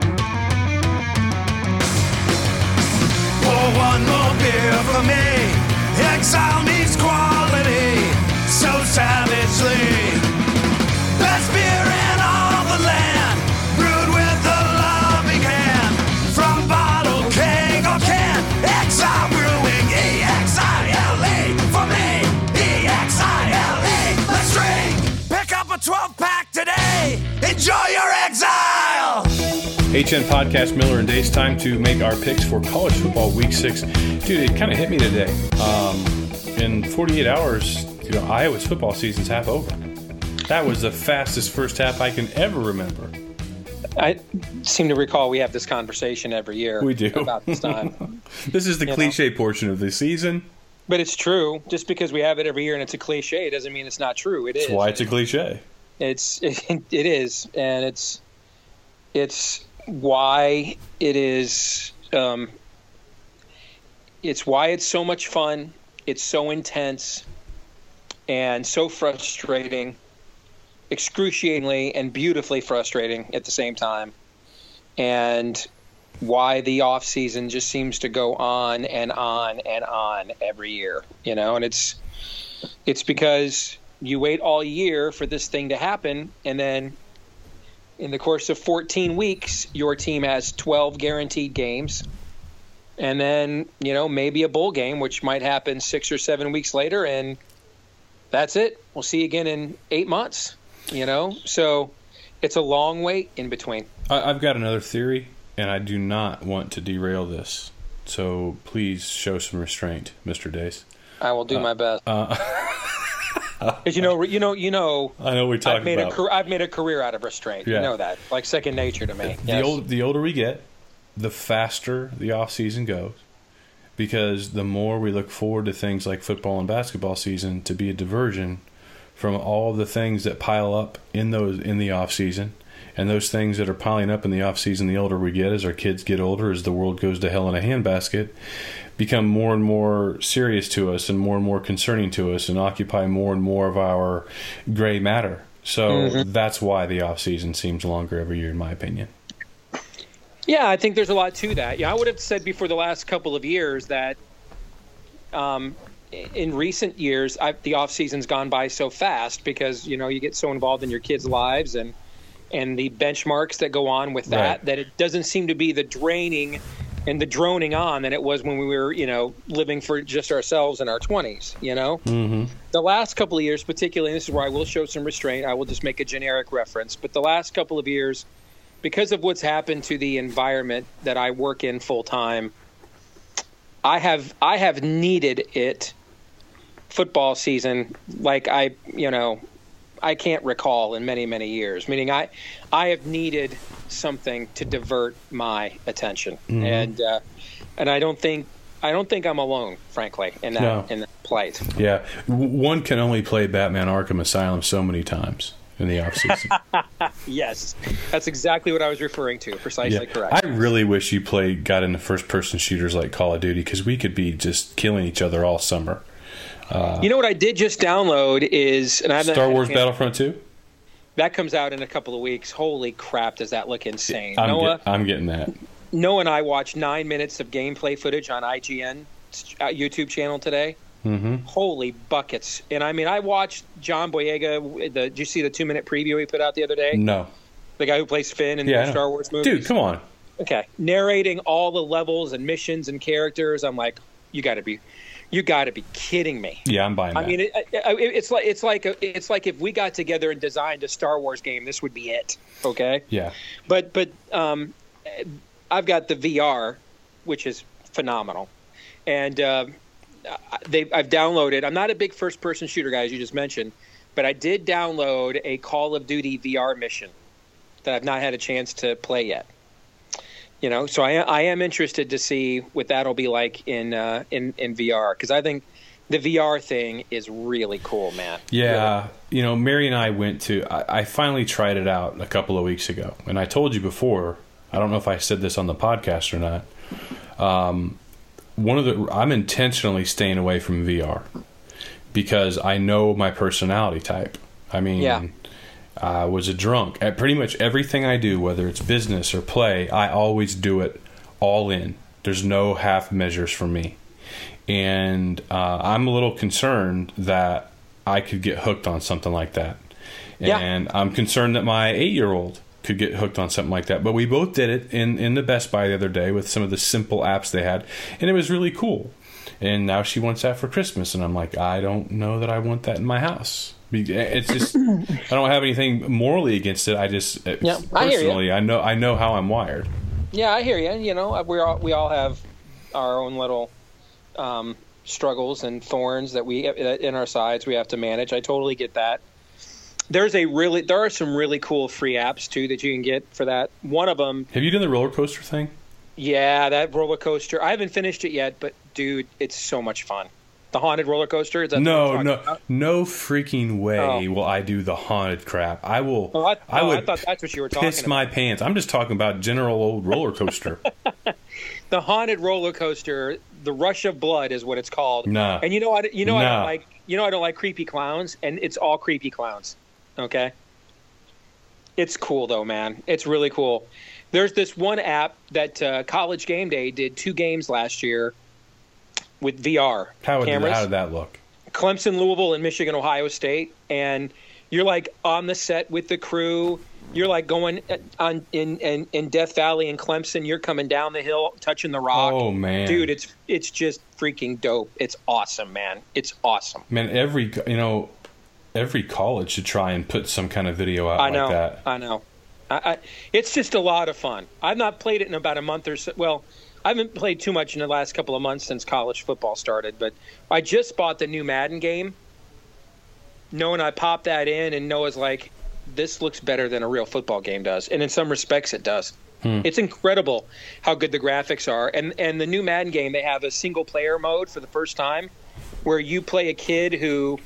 Pour one more beer for me. Exile meets quality so savagely. Best beer in all the land, brewed with a loving hand. From bottle, keg, or can, Exile Brewing, E-X-I-L-E. For me, E-X-I-L-E. Let's drink. Pick up a 12 pack today. Enjoy your. HN Podcast Miller and Deace time to make our picks for college football week six. Dude, it kind of hit me today. Um, in 48 hours, you know, Iowa's football season's half over. That was the fastest first half I can ever remember. I seem to recall we have this conversation every year. We do. about this time, This is the You know. cliche portion of the season. but it's true. Just because we have it every year and it's a cliche doesn't mean it's not true. It is. That's why it's a cliche. It's it, it is, and it's it's why it is. Um, it's why it's so much fun. It's so intense and so frustrating, excruciatingly and beautifully frustrating at the same time, and why the off season just seems to go on and on and on every year. You know, and it's it's because you wait all year for this thing to happen and then in the course of 14 weeks your team has 12 guaranteed games and then you know maybe a bowl game which might happen six or seven weeks later and that's it we'll see you again in eight months you know so it's a long wait in between I've got another theory, and I do not want to derail this. So please show some restraint, Mr. Deace. i will do my best Uh, because you know you know you know I know we're I've talking made about a I've made a career out of restraint. Yeah. You know that, like second nature to me. the Yes. old the older we get, the faster the off season goes. Because the more we look forward to things like football and basketball season to be a diversion from all the things that pile up in those in the off season. And those things that are piling up in the off season, the older we get, as our kids get older, as the world goes to hell in a handbasket, become more and more serious to us and more and more concerning to us and occupy more and more of our gray matter. So that's why the off season seems longer every year, in my opinion. Yeah, I think there's a lot to that. Yeah, I would have said before the last couple of years that um, in recent years, I, the off season's gone by so fast because you know you get so involved in your kids' lives and and the benchmarks that go on with that Right. that it doesn't seem to be the draining and the droning on than it was when we were you know living for just ourselves in our 20s. You know, mm-hmm. the last couple of years, particularly, and this is where I will show some restraint. I will just make a generic reference, but the last couple of years because of what's happened to the environment that I work in full time, I have I have needed it football season like I you know I can't recall in many many years. Meaning I I have needed something to divert my attention, and uh, and I don't think I don't think I'm alone, frankly, in that No. in that plight. Yeah, one can only play Batman Arkham Asylum so many times in the off season. Yes, that's exactly what I was referring to. Precisely correct. I really wish you played got into first person shooters like Call of Duty because we could be just killing each other all summer. You know what I did just download is and I Star Wars Battlefront Two. That comes out in a couple of weeks. Holy crap, does that look insane? I'm, Noah, get, I'm getting that. Noah and I watched nine minutes of gameplay footage on IGN uh, YouTube channel today. Mm-hmm. Holy buckets! And I mean, I watched John Boyega. The, did you see the two minute preview he put out the other day? No, The guy who plays Finn in yeah, the. Star Wars movie. Dude, come on. Okay, narrating all the levels and missions and characters. I'm like, you got to be, you got to be kidding me. Yeah, I'm buying. It. I that. mean, it, it, it's like it's like a, it's like if we got together and designed a Star Wars game, this would be it. Okay. yeah, But but um, I've got the VR, which is phenomenal, and uh, they I've downloaded. I'm not a big first person shooter guy, as you just mentioned, but I did download a Call of Duty VR mission that I've not had a chance to play yet. You know, so I I am interested to see what that'll be like in uh, in in VR because I think the VR thing is really cool, man. Yeah, Really. you know, Mary and I went to. I, I finally tried it out a couple of weeks ago, and I told you before. I don't know if I said this on the podcast or not. Um, one of the I'm intentionally staying away from VR because I know my personality type. I mean, Yeah. I was a drunk at pretty much everything I do, whether it's business or play. I always do it all in. There's no half measures for me, and uh, I'm a little concerned that I could get hooked on something like that. Yeah. And I'm concerned that my eight year old could get hooked on something like that. But we both did it in, in the Best Buy the other day with some of the simple apps they had, and it was really cool. And now she wants that for Christmas, and I'm like, I don't know that I want that in my house. It's just I don't have anything morally against it. I just uh, Yeah, I personally, I know I know how I'm wired. Yeah, I hear you. You know, we all we all have our own little um, struggles and thorns that we in our sides we have to manage. I totally get that. There's a really there are some really cool free apps too that you can get for that. One of them, Have you done the roller coaster thing? yeah, that roller coaster. I haven't finished it yet, but dude, it's so much fun. The haunted roller coaster. Is that No, no, about? no freaking way Oh. will I do the haunted crap. I will. Oh, I, I oh, would I thought that's what you were talking piss about. my pants. I'm just talking about general old roller coaster. the haunted roller coaster, the Rush of Blood is what it's called. Nah. And you know what? You know I don't like. You know I don't like creepy clowns, and it's all creepy clowns. Okay. It's cool though, man. It's really cool. There's this one app that uh, College Game Day did two games last year with VR How, would, cameras. how did that look? Clemson, Louisville, and Michigan, Ohio State, and you're like on the set with the crew. You're like going uh, on in, in in Death Valley in Clemson. You're coming down the hill, touching the rock. Oh, man. dude, it's it's just freaking dope. It's awesome, man. It's awesome. Man, every you know, every college should try and put some kind of video out I like know. that. I know. I, I, it's just a lot of fun. I've not played it in about a month or so. Well, I haven't played too much in the last couple of months since college football started. But I just bought the new Madden game. Knowing I popped that in, and Noah's like, "This looks better than a real football game does," and in some respects, it does. Hmm. It's incredible how good the graphics are, and and the new Madden game they have a single player mode for the first time, where you play a kid who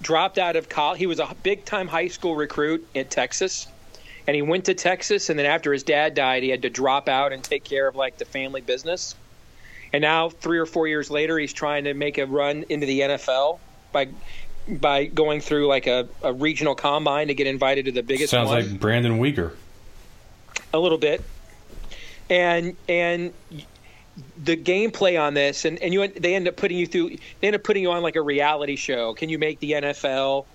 dropped out of college. He was a big time high school recruit in Texas, and he went to Texas. And then after his dad died, he had to drop out and take care of like the family business. And now, three or four years later, he's trying to make a run into the NFL by by going through like a, a regional combine to get invited to the biggest Sounds one like Brandon Weeden. a little bit, and and the gameplay on this, and and you they end up putting you through. They end up putting you on like a reality show. Can you make the NFL?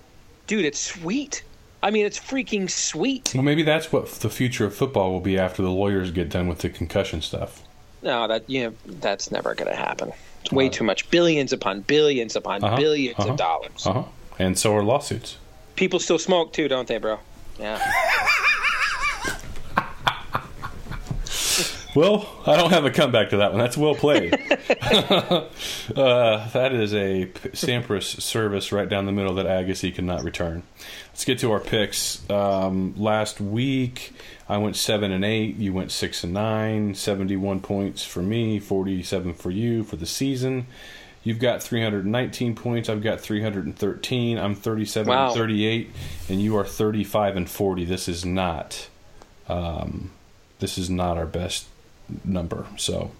Dude, it's sweet. I mean, it's freaking sweet. Well, maybe that's what the future of football will be after the lawyers get done with the concussion stuff. No, that you know that's never going to happen. It's way too much. Billions upon billions upon Uh-huh, 1000000000s uh-huh. of dollars. Uh huh. And so are lawsuits. People still smoke too, don't they, bro? Yeah. Well, I don't have a comeback to that one. That's well played. uh, that is a Sampras service right down the middle that Agassi cannot return. Let's get to our picks. Um, last week, I went seven and eight. You went six and nine. Seventy-one points for me, forty-seven for you for the season. You've got 319 points. I've got 313. I'm 37 Wow. and 38, and you are 35 and 40. This is not, um, this is not our best number. So,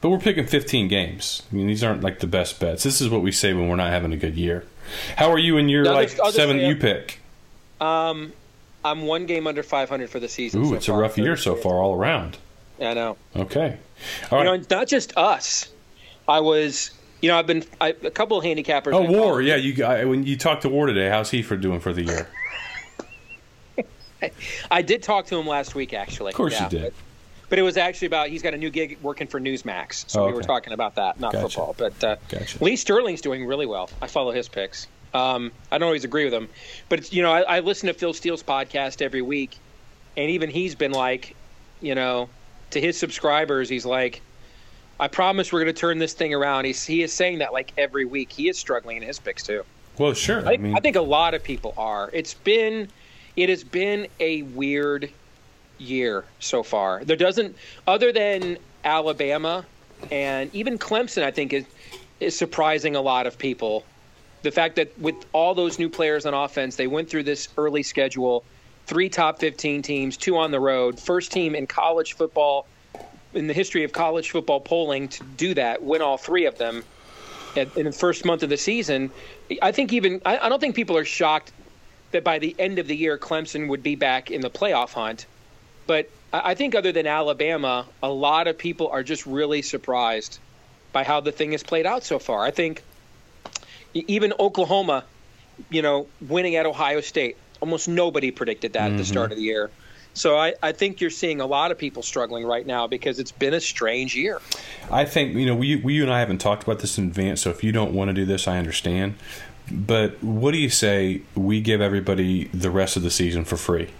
but we're picking 15 games. I mean, these aren't like the best bets. This is what we say when we're not having a good year. How are you in your I'll like just- seven say- you pick? Um, I'm one game under 500 for the season. Ooh, so it's a rough year so far all around. I know. Okay, all You know, it's not just us. I was, you know, I've been I, a couple of handicappers. Oh, War. Yeah, you. I, when you talked to War today, how's he for doing for the year? I did talk to him last week, actually. Of course Yeah, you did. But, it was actually about he's got a new gig working for Newsmax, so Oh, we were talking about that, not Gotcha. football. But uh, Gotcha. Lee Sterling's doing really well. I follow his picks. Um, I don't always agree with him, but you know, I, I listen to Phil Steele's podcast every week, and even he's been like, you know, to his subscribers, he's like, I promise we're going to turn this thing around. He's he is saying that like every week. He is struggling in his picks too. Well, sure. I, I mean, I think a lot of people are. It's been, it has been a weird year so far. There doesn't, other than Alabama and even Clemson, I think is is surprising a lot of people. The fact that with all those new players on offense, they went through this early schedule, three top 15 teams, two on the road, first team in college football in the history of college football polling to do that, win all three of them in the first month of the season. I think even I, don't think people are shocked that by the end of the year Clemson would be back in the playoff hunt. But I think other than Alabama, a lot of people are just really surprised by how the thing has played out so far. I think even Oklahoma, you know, winning at Ohio State, almost nobody predicted that mm-hmm. at the start of the year. So I, I think you're seeing a lot of people struggling right now because it's been a strange year. I think, you know, we, we you and I haven't talked about this in advance, so if you don't want to do this, I understand. But what do you say we give everybody the rest of the season for free?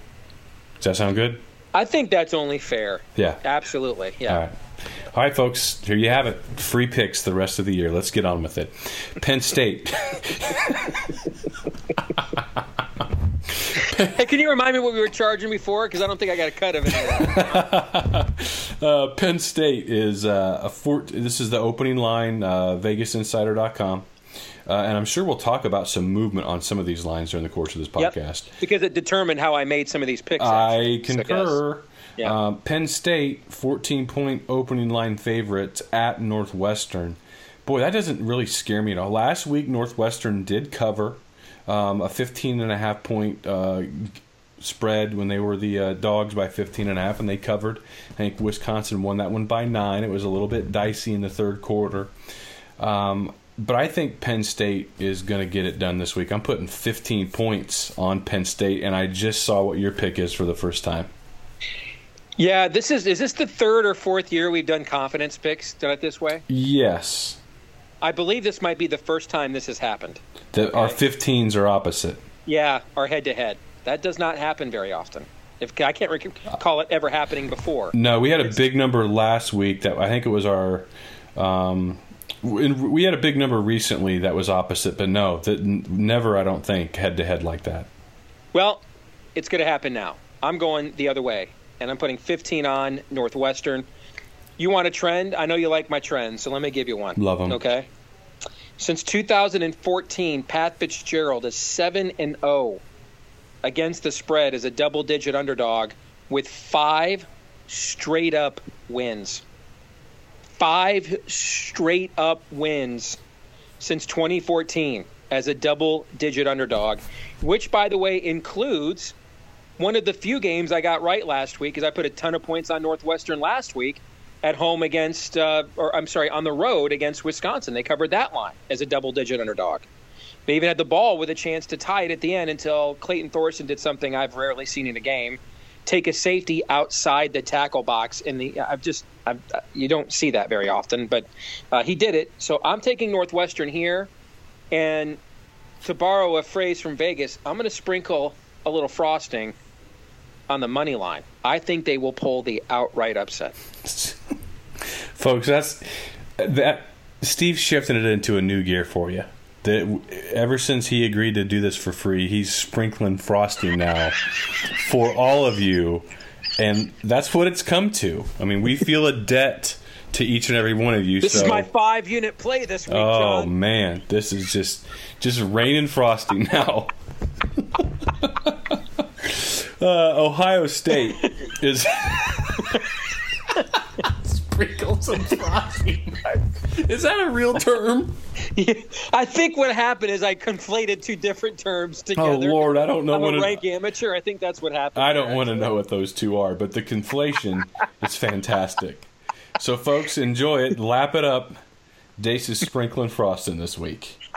Does that sound good? I think that's only fair. Yeah. Absolutely. Yeah. All right. All right, folks, here you have it. Free picks the rest of the year. Let's get on with it. Penn State. hey, can you remind me what we were charging before? Because I don't think I got a cut of it. uh, Penn State is uh, a fort. This is the opening line. Uh, VegasInsider.com. Uh, and I'm sure we'll talk about some movement on some of these lines during the course of this podcast. Yep, because it determined how I made some of these picks. I concur. Yeah. Um, Penn State, 14 point opening line favorites at Northwestern. Boy, that doesn't really scare me at all. Last week, Northwestern did cover um, a 15 and a half point uh, spread when they were the uh, dogs by 15 and a half, and they covered. I think Wisconsin won that one by nine. It was a little bit dicey in the third quarter. Um, but I think Penn State is going to get it done this week. I'm putting 15 points on Penn State, and I just saw what your pick is for the first time. Yeah, this is is this the third or fourth year we've done confidence picks done it this way? Yes. I believe this might be the first time this has happened. The, okay. Our 15s are opposite. Yeah, our head to head. That does not happen very often. If I can't recall it ever happening before. No, we had a big number last week. That I think it was our. Um, we had a big number recently that was opposite, but no, that never. I don't think head to head like that. Well, it's going to happen now. I'm going the other way, and I'm putting 15 on Northwestern. You want a trend? I know you like my trends, so let me give you one. Love them. Okay. Since 2014, Pat Fitzgerald is 7 and 0 against the spread as a double-digit underdog with 5 straight up wins. 5 straight up wins since 2014 as a double-digit underdog, which by the way includes one of the few games I got right last week because I put a ton of points on Northwestern last week at home against, uh, or I'm sorry, on the road against Wisconsin. They covered that line as a double digit underdog. They even had the ball with a chance to tie it at the end until Clayton Thorson did something I've rarely seen in a game take a safety outside the tackle box in the I've just I've, you don't see that very often but uh, he did it so I'm taking Northwestern here and to borrow a phrase from Vegas I'm going to sprinkle a little frosting on the money line. I think they will pull the outright upset. Folks, that's that. Steve shifted it into a new gear for you. That ever since he agreed to do this for free, he's sprinkling frosting now for all of you, and that's what it's come to. I mean, we feel a debt to each and every one of you. This so. is my five unit play this week. Oh John. man, this is just just rain and frosting now. Uh, Ohio State is. Sprinkle some frosting. Is that a real term? Yeah, I think what happened is I conflated two different terms oh, together. Oh Lord, I don't know I'm what a rank amateur. I think that's what happened. I don't want to know what those two are, but the conflation is fantastic. So, folks, enjoy it. Lap it up. Deace is sprinkling frosting this week.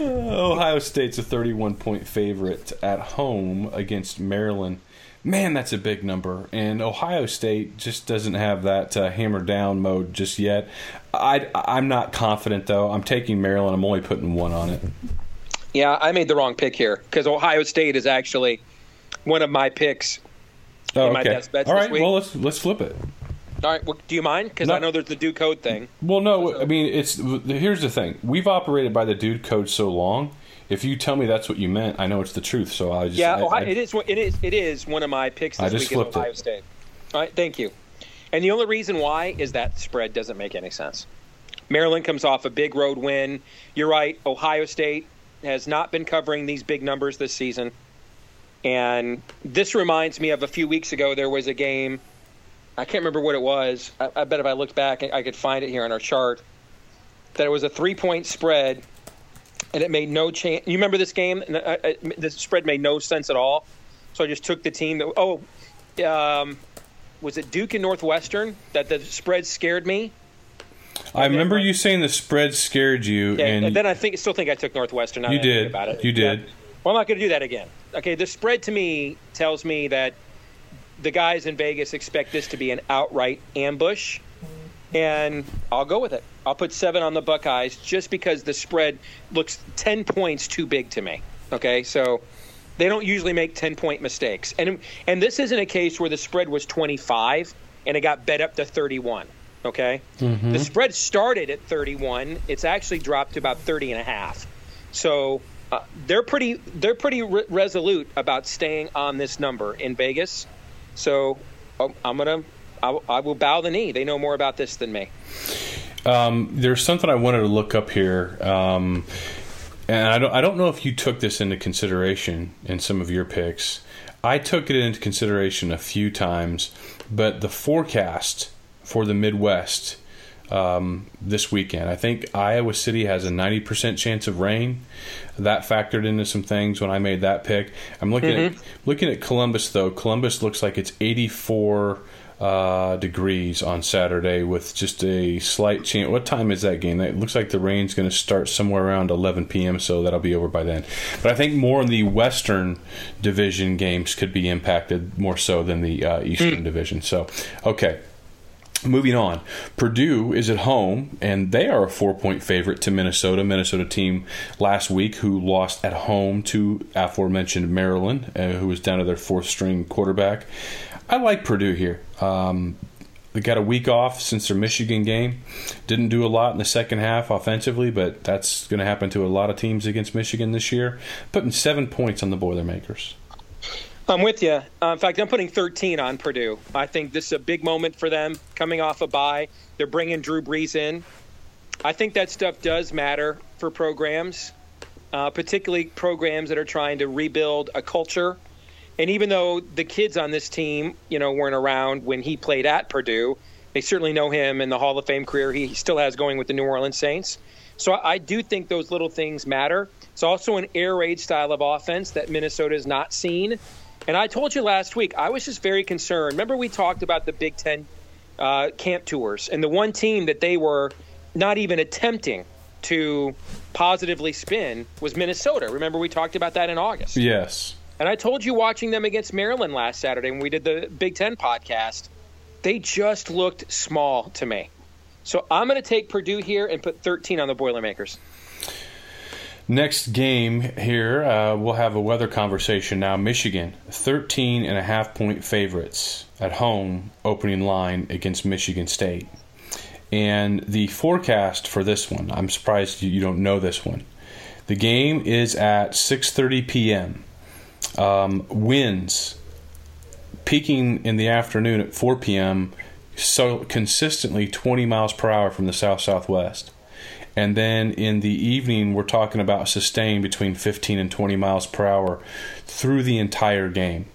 Ohio State's a 31 point favorite at home against Maryland. Man, that's a big number. And Ohio State just doesn't have that uh, hammer down mode just yet. I, I'm not confident, though. I'm taking Maryland. I'm only putting one on it. Yeah, I made the wrong pick here because Ohio State is actually one of my picks. Oh, okay. All right. Well, let's let's flip it. All right. Well, do you mind? Because I know there's the dude code thing. Well, no. I mean, it's here's the thing. We've operated by the dude code so long. If you tell me that's what you meant, I know it's the truth. So I just Yeah, I, Ohio, I- it is. It is. It is one of my picks I this just week. Flipped it. Ohio State. All right, thank you. And the only reason why is that spread doesn't make any sense. Maryland comes off a big road win. You're right. Ohio State has not been covering these big numbers this season. And this reminds me of a few weeks ago. There was a game. I can't remember what it was. I, I bet if I looked back, I could find it here on our chart. That it was a three-point spread, and it made no chance. You remember this game? And, uh, uh, The spread made no sense at all. So I just took the team that. Oh, um, was it Duke and Northwestern that the spread scared me? I remember then- you saying the spread scared you, Yeah, and, and, then I think still think I took Northwestern. you I did. About it. You did. Yeah. Well, I'm not going to do that again. Okay, the spread to me tells me that the guys in Vegas expect this to be an outright ambush, and I'll go with it. I'll put seven on the Buckeyes just because the spread looks ten points too big to me. Okay, so they don't usually make ten point mistakes, and and this isn't a case where the spread was 25 and it got bet up to 31. Okay, the spread started at 31. It's actually dropped to about 30 and a half. So uh, they're pretty they're pretty re- resolute about staying on this number in Vegas. So um, I'm gonna I, will- I will bow the knee. They know more about this than me. Um, there's something I wanted to look up here, um, and I don't I don't know if you took this into consideration in some of your picks. I took it into consideration a few times, but the forecast for the Midwest um, this weekend, I think Iowa City has a 90% chance of rain. That factored into some things when I made that pick. I'm looking at looking at Columbus though. Columbus looks like it's 84 uh, degrees on Saturday with just a slight chance. What time is that game? It looks like the rain's going to start somewhere around 11 p.m., so that'll be over by then. But I think more in the Western Division games could be impacted more so than the uh, Eastern Division. So, okay. Moving on, Purdue is at home, and they are a four-point favorite to Minnesota. Minnesota team last week who lost at home to aforementioned Maryland, uh, who was down to their fourth-string quarterback. I like Purdue here. Um, they got a week off since their Michigan game. Didn't do a lot in the second half offensively, but that's going to happen to a lot of teams against Michigan this year. Putting seven points on the Boilermakers. I'm with you. Uh, in fact, I'm putting 13 on Purdue. I think this is a big moment for them coming off a bye. They're bringing Drew Brees in. I think that stuff does matter for programs, uh, particularly programs that are trying to rebuild a culture. And even though the kids on this team, you know, weren't around when he played at Purdue, they certainly know him in the Hall of Fame career he still has going with the New Orleans Saints. So I I do think those little things matter. It's also an air raid style of offense that Minnesota has not seen. And I told you last week, I was just very concerned. Remember, we talked about the Big Ten uh, camp tours, and the one team that they were not even attempting to positively spin was Minnesota. Remember, we talked about that in August. Yes. And I told you watching them against Maryland last Saturday when we did the Big Ten podcast, they just looked small to me. So I'm going to take Purdue here and put 13 on the Boilermakers. Next game here, uh, we'll have a weather conversation now. Michigan, 13 and a half point favorites at home, opening line against Michigan State. And the forecast for this one, I'm surprised you- don't know this one. The game is at 6:30 p.m. Um, winds peaking in the afternoon at 4 p.m. So consistently 20 miles per hour from the south southwest and then in the evening we're talking about sustained between 15 and 20 miles per hour through the entire game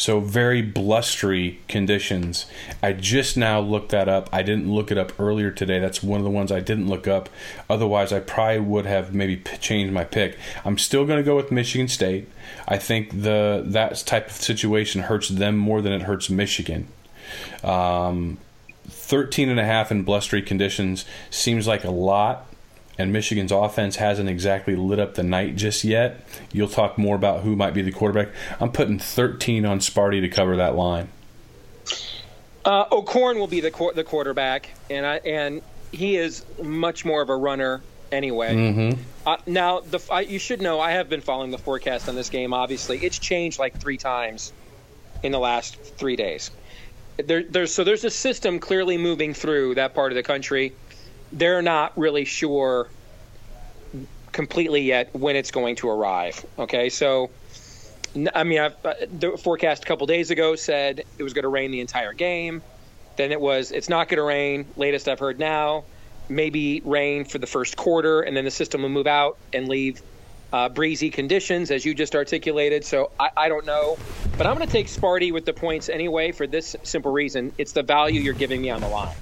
so very blustery conditions. I just now looked that up. I didn't look it up earlier today. That's one of the ones i didn't look up. Otherwise i probably would have maybe changed my pick. I'm still going to go with michigan state. I think the that type of situation hurts them more than it hurts michigan. Um, 13 and a half in blustery conditions seems like a lot and Michigan's offense hasn't exactly lit up the night just yet. You'll talk more about who might be the quarterback. I'm putting 13 on Sparty to cover that line. Uh, O'Korn will be the qu- the quarterback, and I, and he is much more of a runner anyway. Mm-hmm. Uh, now, the I, you should know I have been following the forecast on this game. Obviously, it's changed like three times in the last three days. There, there's so there's a system clearly moving through that part of the country. They're not really sure completely yet when it's going to arrive. Okay, so I mean, I've, uh, the forecast a couple days ago said it was going to rain the entire game. Then it was it's not going to rain. Latest I've heard now, maybe rain for the first quarter, and then the system will move out and leave uh, breezy conditions, as you just articulated. So I, I don't know, but I'm going to take Sparty with the points anyway for this simple reason: it's the value you're giving me on the line.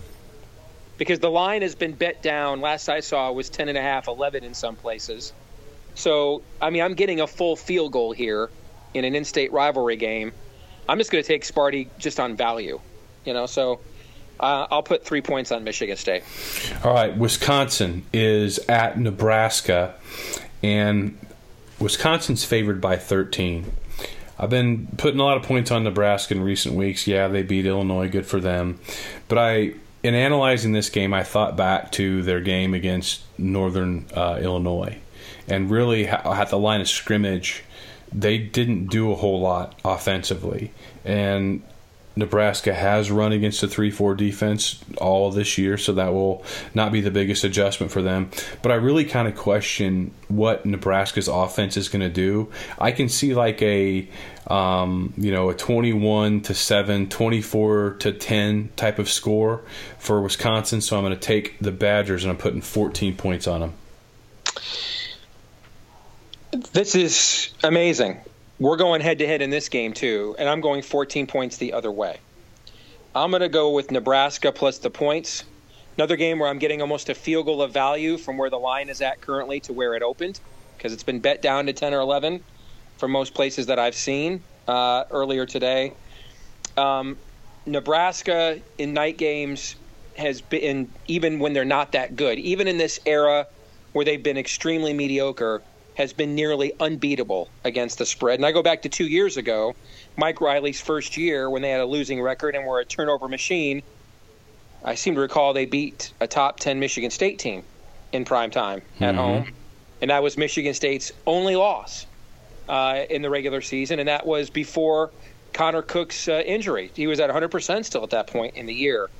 Because the line has been bet down. Last I saw was 10 and a half, 11 in some places. So I mean, I'm getting a full field goal here in an in-state rivalry game. I'm just going to take Sparty just on value, you know. So uh, I'll put three points on Michigan State. All right, Wisconsin is at Nebraska, and Wisconsin's favored by 13. I've been putting a lot of points on Nebraska in recent weeks. Yeah, they beat Illinois, good for them. But I, in analyzing this game, I thought back to their game against Northern uh, Illinois, and really at the line of scrimmage they didn't do a whole lot offensively. And Nebraska has run against a 3 4 defense all this year, so that will not be the biggest adjustment for them. But I really kind of question what Nebraska's offense is going to do. I can see like a. Um, you know, a 21 to 7, 24 to 10 type of score for Wisconsin. So I'm going to take the Badgers and I'm putting 14 points on them. This is amazing. We're going head to head in this game too, and I'm going 14 points the other way. I'm going to go with Nebraska plus the points. Another game where I'm getting almost a field goal of value from where the line is at currently to where it opened, because it's been bet down to 10 or 11 for most places that I've seen uh, earlier today. Um, Nebraska in night games has been, even when they're not that good, even in this era where they've been extremely mediocre, has been nearly unbeatable against the spread. And I go back to two years ago, Mike Riley's first year when they had a losing record and were a turnover machine. I seem to recall they beat a top 10 Michigan State team in prime time at mm-hmm. home. And that was Michigan State's only loss uh, in the regular season. And that was before Connor Cook's uh, injury. He was at 100% still at that point in the year.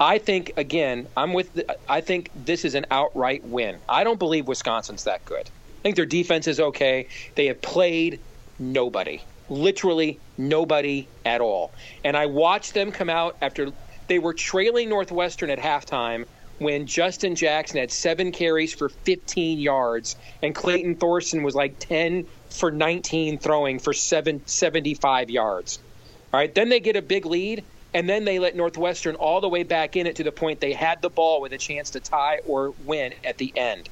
I think again, I'm with. The, I think this is an outright win. I don't believe Wisconsin's that good think their defense is okay. They have played nobody, literally nobody at all. And I watched them come out after they were trailing Northwestern at halftime when Justin Jackson had seven carries for 15 yards and Clayton Thorson was like 10 for 19 throwing for seven, 75 yards. All right, then they get a big lead, and then they let Northwestern all the way back in it to the point they had the ball with a chance to tie or win at the end.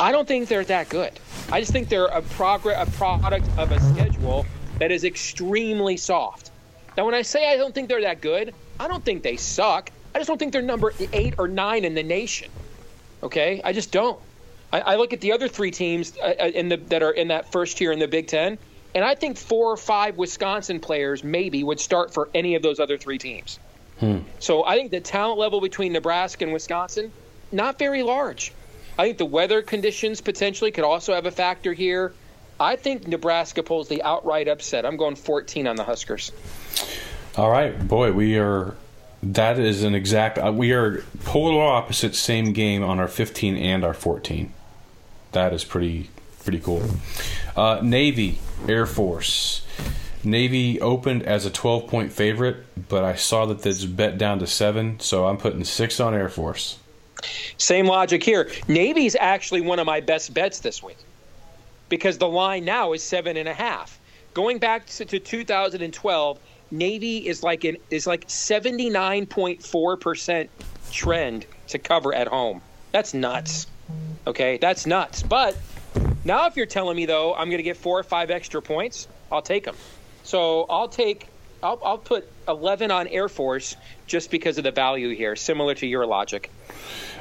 I don't think they're that good. I just think they're a progress, a product of a schedule that is extremely soft. Now, when I say I don't think they're that good, I don't think they suck. I just don't think they're number eight or nine in the nation. Okay, I just don't. I, I look at the other three teams uh, uh, in the that are in that first tier in the Big Ten, and I think four or five Wisconsin players maybe would start for any of those other three teams. Hmm. So I think the talent level between Nebraska and Wisconsin not very large. I think the weather conditions potentially could also have a factor here. I think Nebraska pulls the outright upset. I'm going 14 on the Huskers. All right, boy, we are. That is an exact. Uh, we are polar opposite, same game on our 15 and our 14. That is pretty pretty cool. Uh, Navy, Air Force. Navy opened as a 12 point favorite, but I saw that it's bet down to seven, so I'm putting six on Air Force. Same logic here. Navy's actually one of my best bets this week because the line now is seven and a half. Going back to, to 2012, Navy is like an is like 79.4 percent trend to cover at home. That's nuts. Okay, that's nuts. But now, if you're telling me though, I'm going to get four or five extra points, I'll take them. So I'll take I'll, I'll put 11 on Air Force just because of the value here, similar to your logic.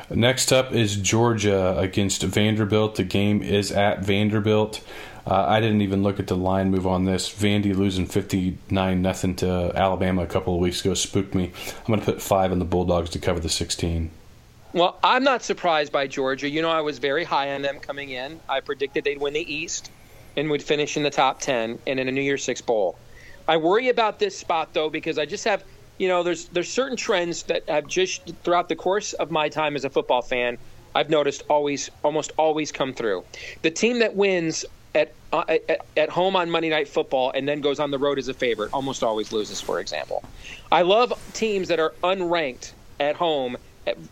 Next up is Georgia against Vanderbilt. The game is at Vanderbilt. Uh, I didn't even look at the line move on this. Vandy losing 59 nothing to Alabama a couple of weeks ago spooked me. I'm going to put five on the Bulldogs to cover the 16. Well, I'm not surprised by Georgia. You know, I was very high on them coming in. I predicted they'd win the East and would finish in the top 10 and in a New Year's Six Bowl. I worry about this spot, though, because I just have you know, there's there's certain trends that have just throughout the course of my time as a football fan I've noticed always, almost always come through. The team that wins at, uh, at at home on Monday Night Football and then goes on the road as a favorite almost always loses. For example, I love teams that are unranked at home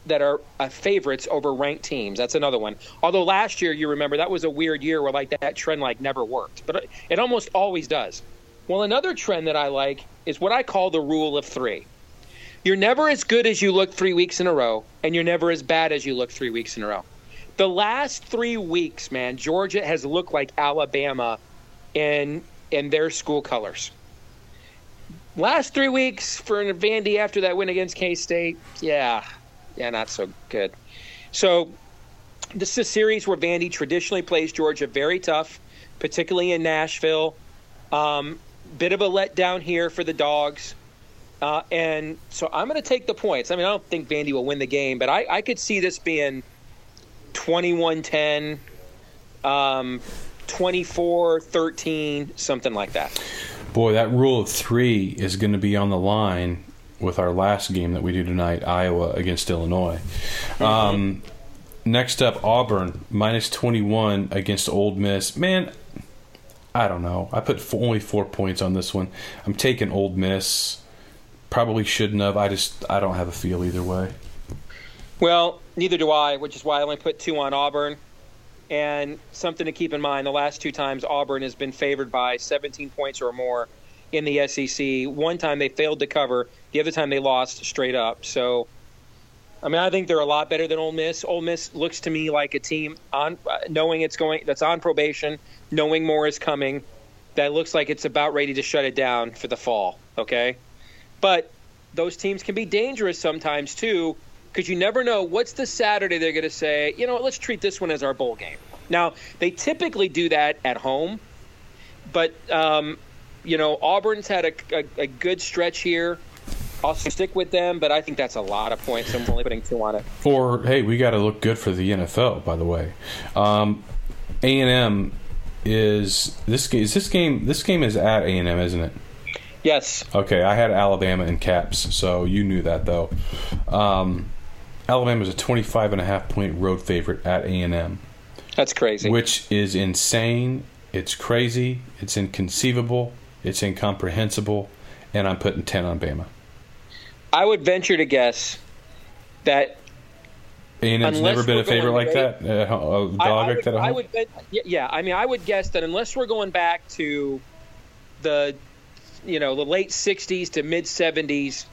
that are uh, favorites over ranked teams. That's another one. Although last year, you remember that was a weird year where like that trend like never worked, but it almost always does. Well, another trend that I like is what I call the rule of three. You're never as good as you look three weeks in a row, and you're never as bad as you look three weeks in a row. The last three weeks, man, Georgia has looked like Alabama in in their school colors. Last three weeks for Vandy after that win against K State, yeah, yeah, not so good. So this is a series where Vandy traditionally plays Georgia very tough, particularly in Nashville. Um, bit of a letdown here for the dogs. Uh, and so I'm going to take the points. I mean, I don't think Vandy will win the game, but I, I could see this being 21 10, um, 24 13, something like that. Boy, that rule of three is going to be on the line with our last game that we do tonight, Iowa against Illinois. Um, next up, Auburn minus 21 against Ole Miss. Man, I don't know. I put four, only four points on this one. I'm taking Ole Miss. Probably shouldn't have. I just I don't have a feel either way. Well, neither do I, which is why I only put two on Auburn. And something to keep in mind the last two times Auburn has been favored by 17 points or more in the SEC. One time they failed to cover, the other time they lost straight up. So, I mean, I think they're a lot better than Ole Miss. Ole Miss looks to me like a team on uh, knowing it's going that's on probation, knowing more is coming. That looks like it's about ready to shut it down for the fall. Okay, but those teams can be dangerous sometimes too because you never know what's the Saturday they're going to say, you know, let's treat this one as our bowl game. Now, they typically do that at home, but, um, you know, Auburn's had a, a, a, good stretch here. I'll stick with them, but I think that's a lot of points. I'm only putting two on it. Or, hey, we got to look good for the NFL, by the way. Um, A&M is this game is this game this game is at A&M, isn't it? Yes. Okay, I had Alabama in caps, so you knew that though. Um, Alabama is a 25 and a half point road favorite at A&M. That's crazy. Which is insane. It's crazy. It's inconceivable. It's incomprehensible. And I'm putting 10 on Bama. I would venture to guess that A&M's never been a favorite like that? A dog I, I like would, that I would yeah, I mean, I would guess that unless we're going back to the, you know, the late '60s to mid '70s,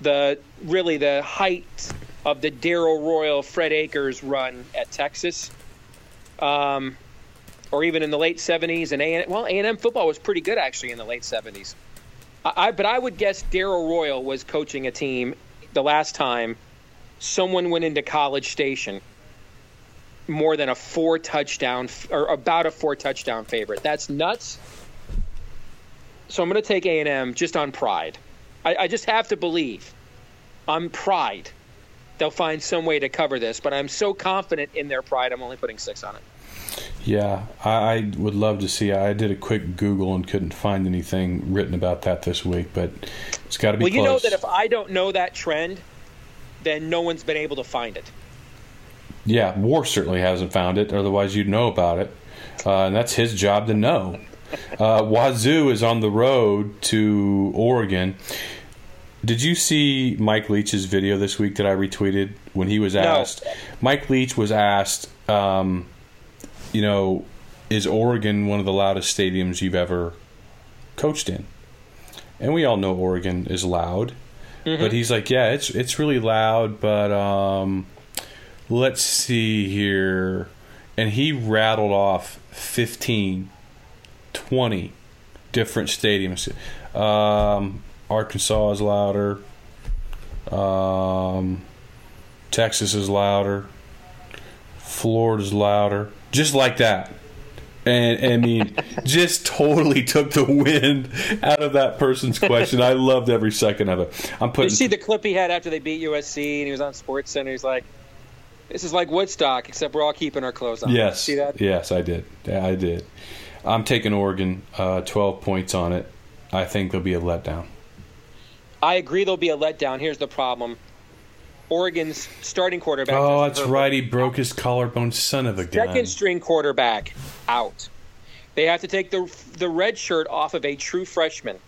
the really the height of the Darrell Royal, Fred Akers run at Texas, um, or even in the late '70s, and A well, A&M football was pretty good actually in the late '70s. I, but I would guess Darrell Royal was coaching a team the last time someone went into College Station more than a four touchdown or about a four touchdown favorite. That's nuts. So I'm going to take A and M just on pride. I, I just have to believe, on pride, they'll find some way to cover this. But I'm so confident in their pride, I'm only putting six on it. Yeah, I, I would love to see. I did a quick Google and couldn't find anything written about that this week, but it's got to be Well, you close. know that if I don't know that trend, then no one's been able to find it. Yeah, War certainly hasn't found it. Otherwise, you'd know about it, uh, and that's his job to know. Uh, Wazzu is on the road to Oregon. Did you see Mike Leach's video this week that I retweeted when he was asked? Mike Leach was asked, um, you know, is Oregon one of the loudest stadiums you've ever coached in? And we all know Oregon is loud, but he's like, yeah, it's it's really loud, but um, let's see here. And he rattled off 15, 20 different stadiums. Um, Arkansas is louder. Um, Texas is louder. Florida's louder. Just like that. And I mean, just totally took the wind out of that person's question. I loved every second of it. I'm Did putting you see the clip he had after they beat USC and he was on Sports Center? He's like, "This is like Woodstock, except we're all keeping our clothes on." Yes. See that? Yes, I did. Yeah, I did. I'm taking Oregon, uh, 12 points on it. I think there'll be a letdown. I agree there'll be a letdown. Here's the problem. Oregon's starting quarterback. Oh, that's Herbert, right. He broke his collarbone. Son of a gun. Second string quarterback out. They have to take the the red shirt off of a true freshman.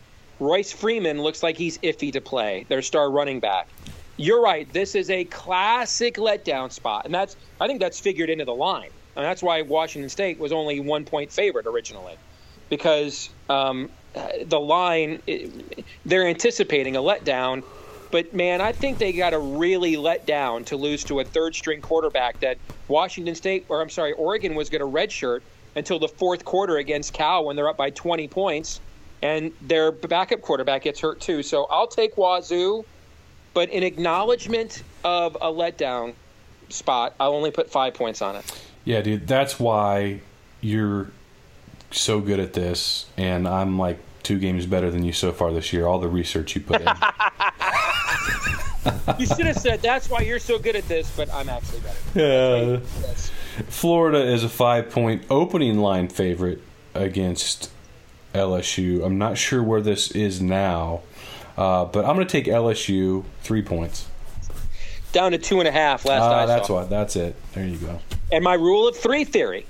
Royce Freeman looks like he's iffy to play. Their star running back. You're right. This is a classic letdown spot, and that's I think that's figured into the line, and that's why Washington State was only one point favorite originally, because um, the line they're anticipating a letdown. But man, I think they got to really let down to lose to a third string quarterback that Washington State, or I'm sorry, Oregon was going to redshirt until the fourth quarter against Cal when they're up by 20 points, and their backup quarterback gets hurt too. So I'll take Wazzu, but in acknowledgement of a letdown spot, I'll only put five points on it. Yeah, dude. That's why you're so good at this, and I'm like two games better than you so far this year. All the research you put in. You should have said that's why you're so good at this, but I'm actually better. Yeah. Florida is a five point opening line favorite against LSU. I'm not sure where this is now, uh, but I'm going to take LSU three points. Down to two and a half last I Uh, that's saw. what. That's it. There you go. And my rule of three theory.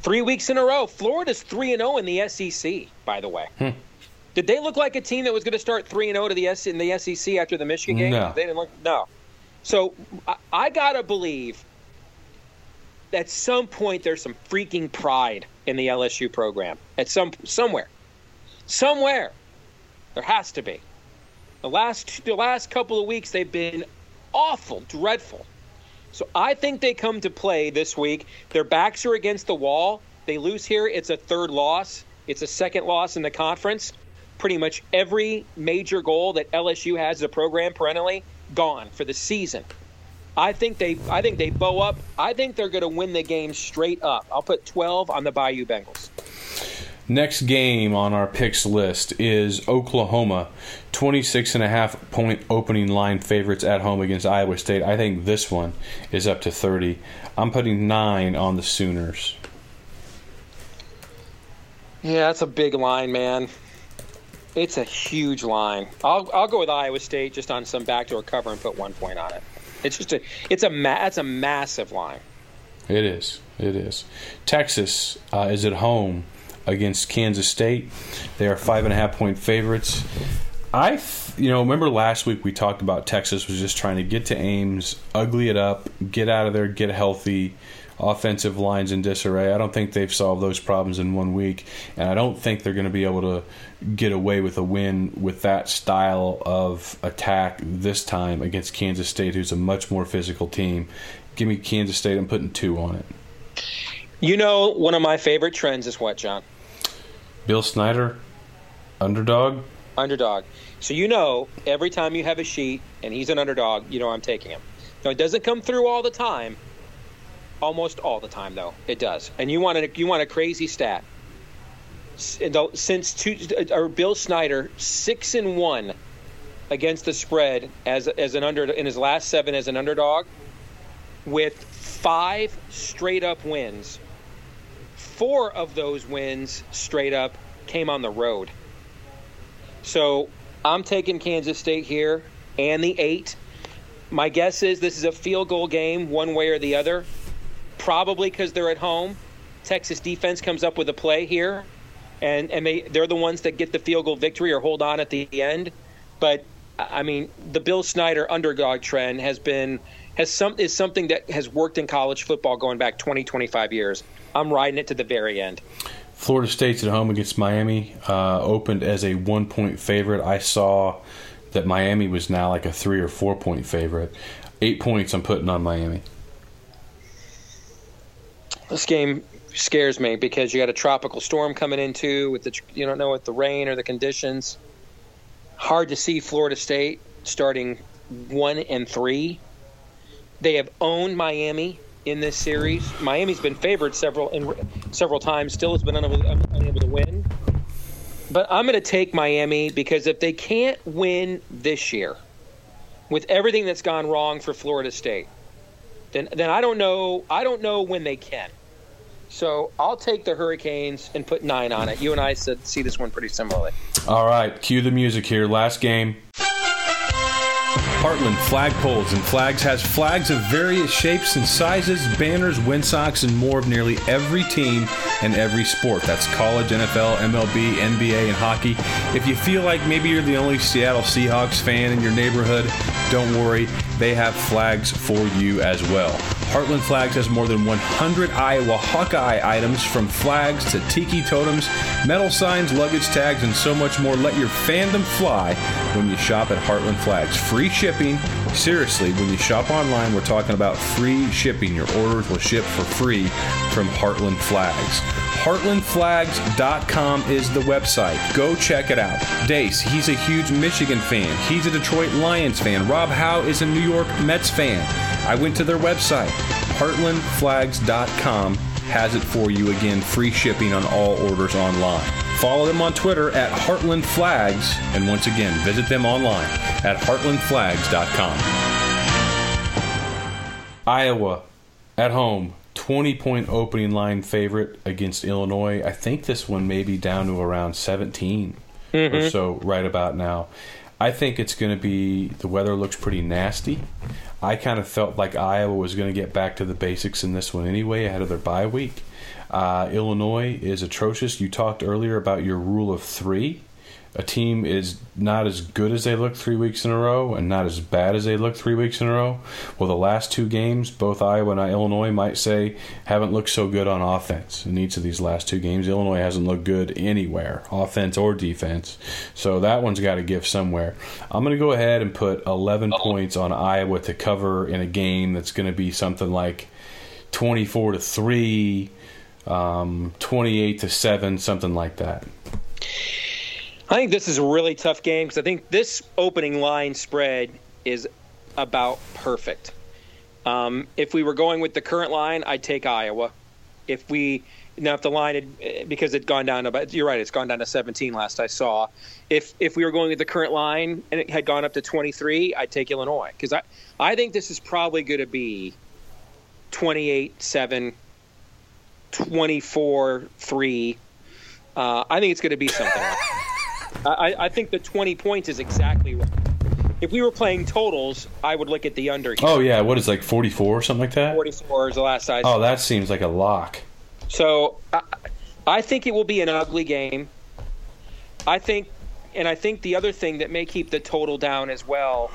Three weeks in a row. Florida's 3 and 0 in the SEC, by the way. Hmm. Did they look like a team that was going to start 3 and 0 to the S in the SEC after the Michigan game? No. They didn't look No. So I, I got to believe at some point there's some freaking pride in the LSU program. At some somewhere. Somewhere. There has to be. The last the last couple of weeks they've been awful, dreadful. So I think they come to play this week. Their backs are against the wall. They lose here. It's a third loss. It's a second loss in the conference. Pretty much every major goal that LSU has as a program perennially gone for the season. I think they I think they bow up. I think they're going to win the game straight up. I'll put 12 on the Bayou Bengals. Next game on our picks list is Oklahoma, 26 and a half point opening line favorites at home against Iowa State. I think this one is up to 30. I'm putting 9 on the Sooners. Yeah, that's a big line, man. It's a huge line. I'll I'll go with Iowa State just on some backdoor cover and put one point on it. It's just a it's a that's a massive line. It is. It is. Texas uh, is at home against Kansas State. They are five and a half point favorites. I, you know, remember last week we talked about Texas was just trying to get to Ames, ugly it up, get out of there, get healthy. Offensive lines in disarray. I don't think they've solved those problems in one week, and I don't think they're going to be able to get away with a win with that style of attack this time against Kansas State, who's a much more physical team. Give me Kansas State. I'm putting two on it. You know, one of my favorite trends is what, John? Bill Snyder, underdog. Underdog. So you know, every time you have a sheet and he's an underdog, you know I'm taking him. Now it doesn't come through all the time. Almost all the time, though, it does. And you want a you want a crazy stat. Since two, uh, or Bill Snyder six and one against the spread as as an under in his last seven as an underdog, with five straight up wins. Four of those wins straight up came on the road. So I'm taking Kansas State here and the eight. My guess is this is a field goal game, one way or the other. Probably because they're at home. Texas defense comes up with a play here, and and they they're the ones that get the field goal victory or hold on at the end. But I mean, the Bill Snyder underdog trend has been has some is something that has worked in college football going back 20 25 years. I'm riding it to the very end. Florida State's at home against Miami. Uh, opened as a one point favorite. I saw that Miami was now like a three or four point favorite. Eight points I'm putting on Miami. This game scares me because you got a tropical storm coming into with the you don't know what the rain or the conditions. Hard to see Florida State starting one and three. They have owned Miami in this series. Miami's been favored several several times. Still has been unable, unable to win. But I'm going to take Miami because if they can't win this year, with everything that's gone wrong for Florida State, then then I don't know I don't know when they can. So I'll take the Hurricanes and put nine on it. You and I said see this one pretty similarly. All right, cue the music here. Last game. Heartland Flagpoles and Flags has flags of various shapes and sizes, banners, windsocks, and more of nearly every team and every sport. That's college, NFL, MLB, NBA, and hockey. If you feel like maybe you're the only Seattle Seahawks fan in your neighborhood, don't worry, they have flags for you as well. Heartland Flags has more than 100 Iowa Hawkeye items from flags to tiki totems, metal signs, luggage tags, and so much more. Let your fandom fly when you shop at Heartland Flags. Free shipping. Seriously, when you shop online, we're talking about free shipping. Your orders will ship for free from Heartland Flags. HeartlandFlags.com is the website. Go check it out. Deace, he's a huge Michigan fan. He's a Detroit Lions fan. Rob Howe is a New York Mets fan. I went to their website. HeartlandFlags.com has it for you again. Free shipping on all orders online. Follow them on Twitter at Heartland Flags. And once again, visit them online at heartlandflags.com. Iowa at home 20 point opening line favorite against Illinois. I think this one may be down to around 17 mm-hmm. or so right about now. I think it's going to be the weather looks pretty nasty. I kind of felt like Iowa was going to get back to the basics in this one anyway ahead of their bye week. Uh, Illinois is atrocious. You talked earlier about your rule of three a team is not as good as they look three weeks in a row and not as bad as they look three weeks in a row, well, the last two games, both Iowa and Illinois might say, haven't looked so good on offense in each of these last two games. Illinois hasn't looked good anywhere, offense or defense. So that one's got to give somewhere. I'm going to go ahead and put 11 points on Iowa to cover in a game that's going to be something like 24 to 3, um, 28 to 7, something like that. I think this is a really tough game because I think this opening line spread is about perfect. Um, if we were going with the current line, I'd take Iowa. If we now if the line had because it's gone down about you're right, it's gone down to 17 last I saw. If if we were going with the current line and it had gone up to 23, I'd take Illinois because I I think this is probably going to be 28 7 24 3 uh, I think it's going to be something like I, I think the 20 points is exactly right. If we were playing totals, I would look at the under. Here. Oh yeah, what is like 44 or something like that? 44 is the last size. Oh, that seems like a lock. So I, I think it will be an ugly game. I think, and I think the other thing that may keep the total down as well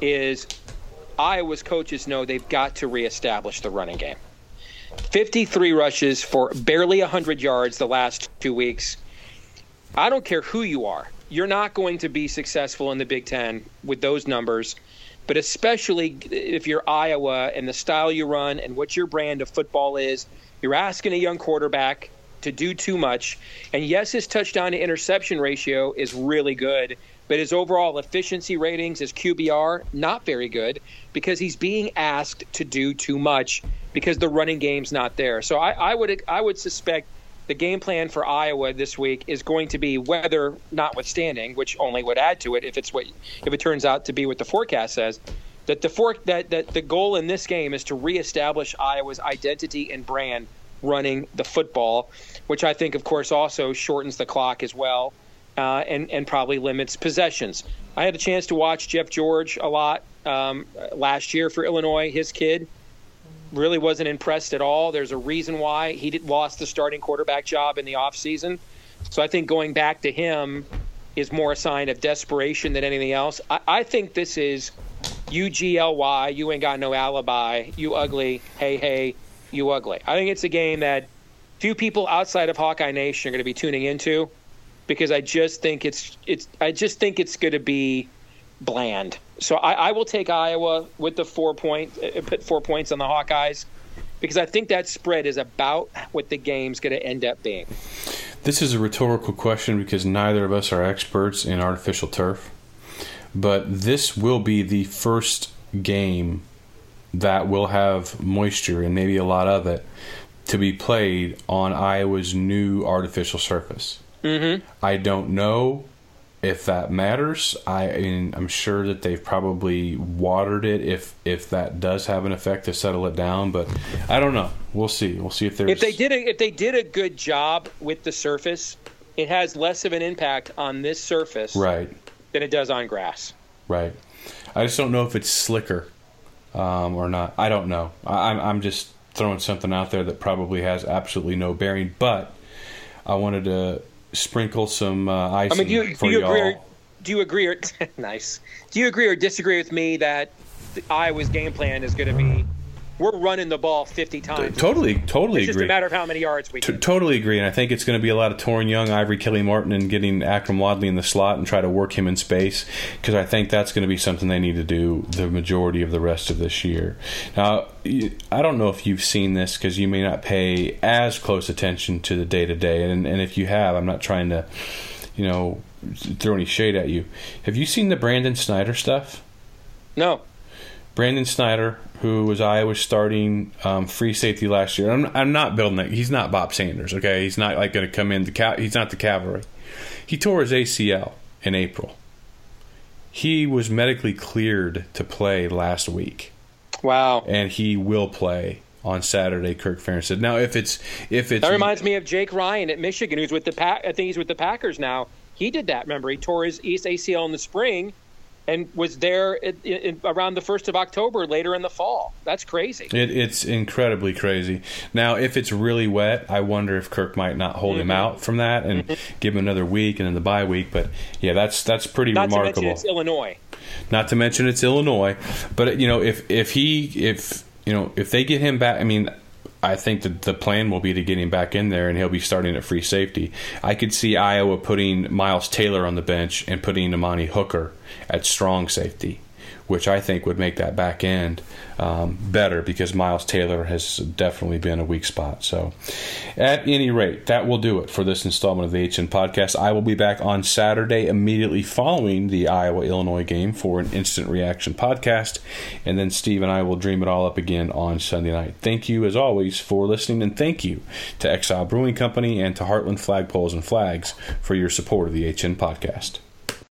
is Iowa's coaches know they've got to reestablish the running game. 53 rushes for barely 100 yards the last two weeks. I don't care who you are. You're not going to be successful in the Big Ten with those numbers, but especially if you're Iowa and the style you run and what your brand of football is. You're asking a young quarterback to do too much. And yes, his touchdown to interception ratio is really good, but his overall efficiency ratings, his QBR, not very good because he's being asked to do too much because the running game's not there. So I, I would I would suspect the game plan for Iowa this week is going to be weather notwithstanding, which only would add to it if it's what if it turns out to be what the forecast says. That the for, that, that the goal in this game is to reestablish Iowa's identity and brand running the football, which I think, of course, also shortens the clock as well, uh, and and probably limits possessions. I had a chance to watch Jeff George a lot um, last year for Illinois. His kid really wasn't impressed at all. There's a reason why he did, lost the starting quarterback job in the offseason. So I think going back to him is more a sign of desperation than anything else. I, I think this is UGLY, you ain't got no alibi, you ugly, hey, hey, you ugly. I think it's a game that few people outside of Hawkeye Nation are going to be tuning into because I just think it's it's I just think it's going to be bland. So I, I, will take Iowa with the four point, uh, put four points on the Hawkeyes because I think that spread is about what the game's going to end up being. This is a rhetorical question because neither of us are experts in artificial turf, but this will be the first game that will have moisture and maybe a lot of it to be played on Iowa's new artificial surface. Mm-hmm. I don't know if that matters. I mean, I'm sure that they've probably watered it if if that does have an effect to settle it down, but I don't know. We'll see. We'll see if there's if they did a, if they did a good job with the surface, it has less of an impact on this surface right than it does on grass. Right. I just don't know if it's slicker um, or not. I don't know. I, I'm I'm just throwing something out there that probably has absolutely no bearing. But I wanted to sprinkle some uh, I mean, do you, for do you y'all. agree? Or, do you agree? Or, nice. Do you agree or disagree with me that the Iowa's game plan is going to be we're running the ball 50 times? Totally, totally It's just agree. a matter of how many yards we T- get. totally agree, and I think it's going to be a lot of Toren Young, Ivory Kelly Martin, and getting Akrum Wadley in the slot and try to work him in space because I think that's going to be something they need to do the majority of the rest of this year. Now, I don't know if you've seen this because you may not pay as close attention to the day to day, and and if you have, I'm not trying to, you know, throw any shade at you. Have you seen the Brandon Snyder stuff? No. Brandon Snyder, who was Iowa's starting um, free safety last year. I'm, I'm not building that. He's not Bob Sanders. Okay, he's not like going to come in. The ca- he's not the cavalry. He tore his ACL in April. He was medically cleared to play last week, Wow. and he will play on Saturday. Kirk Ferentz said. Now, if it's if it's That reminds me of Jake Ryan at Michigan, who's with the Pack. I think he's with the Packers now. He did that. Remember, he tore his East ACL in the spring, and was there at, in, around the first of October later in the fall. That's crazy. It, it's incredibly crazy. Now, if it's really wet, I wonder if Kirk might not hold Mm-hmm. him out from that and give him another week and then the bye week. But yeah, that's that's pretty Not to remarkable. mention it's Illinois. not to mention it's Illinois. But you know, if if he if you know if they get him back, I mean. I think that the plan will be to get him back in there, and he'll be starting at free safety. I could see Iowa putting Miles Taylor on the bench and putting Amani Hooker at strong safety, which I think would make that back end um, better because Miles Taylor has definitely been a weak spot. So, at any rate, that will do it for this installment of the HN podcast. I will be back on Saturday immediately following the Iowa Illinois game for an instant reaction podcast, and then Steve and I will dream it all up again on Sunday night. Thank you, as always, for listening, and thank you to Exile Brewing Company and to Heartland Flagpoles and Flags for your support of the HN podcast.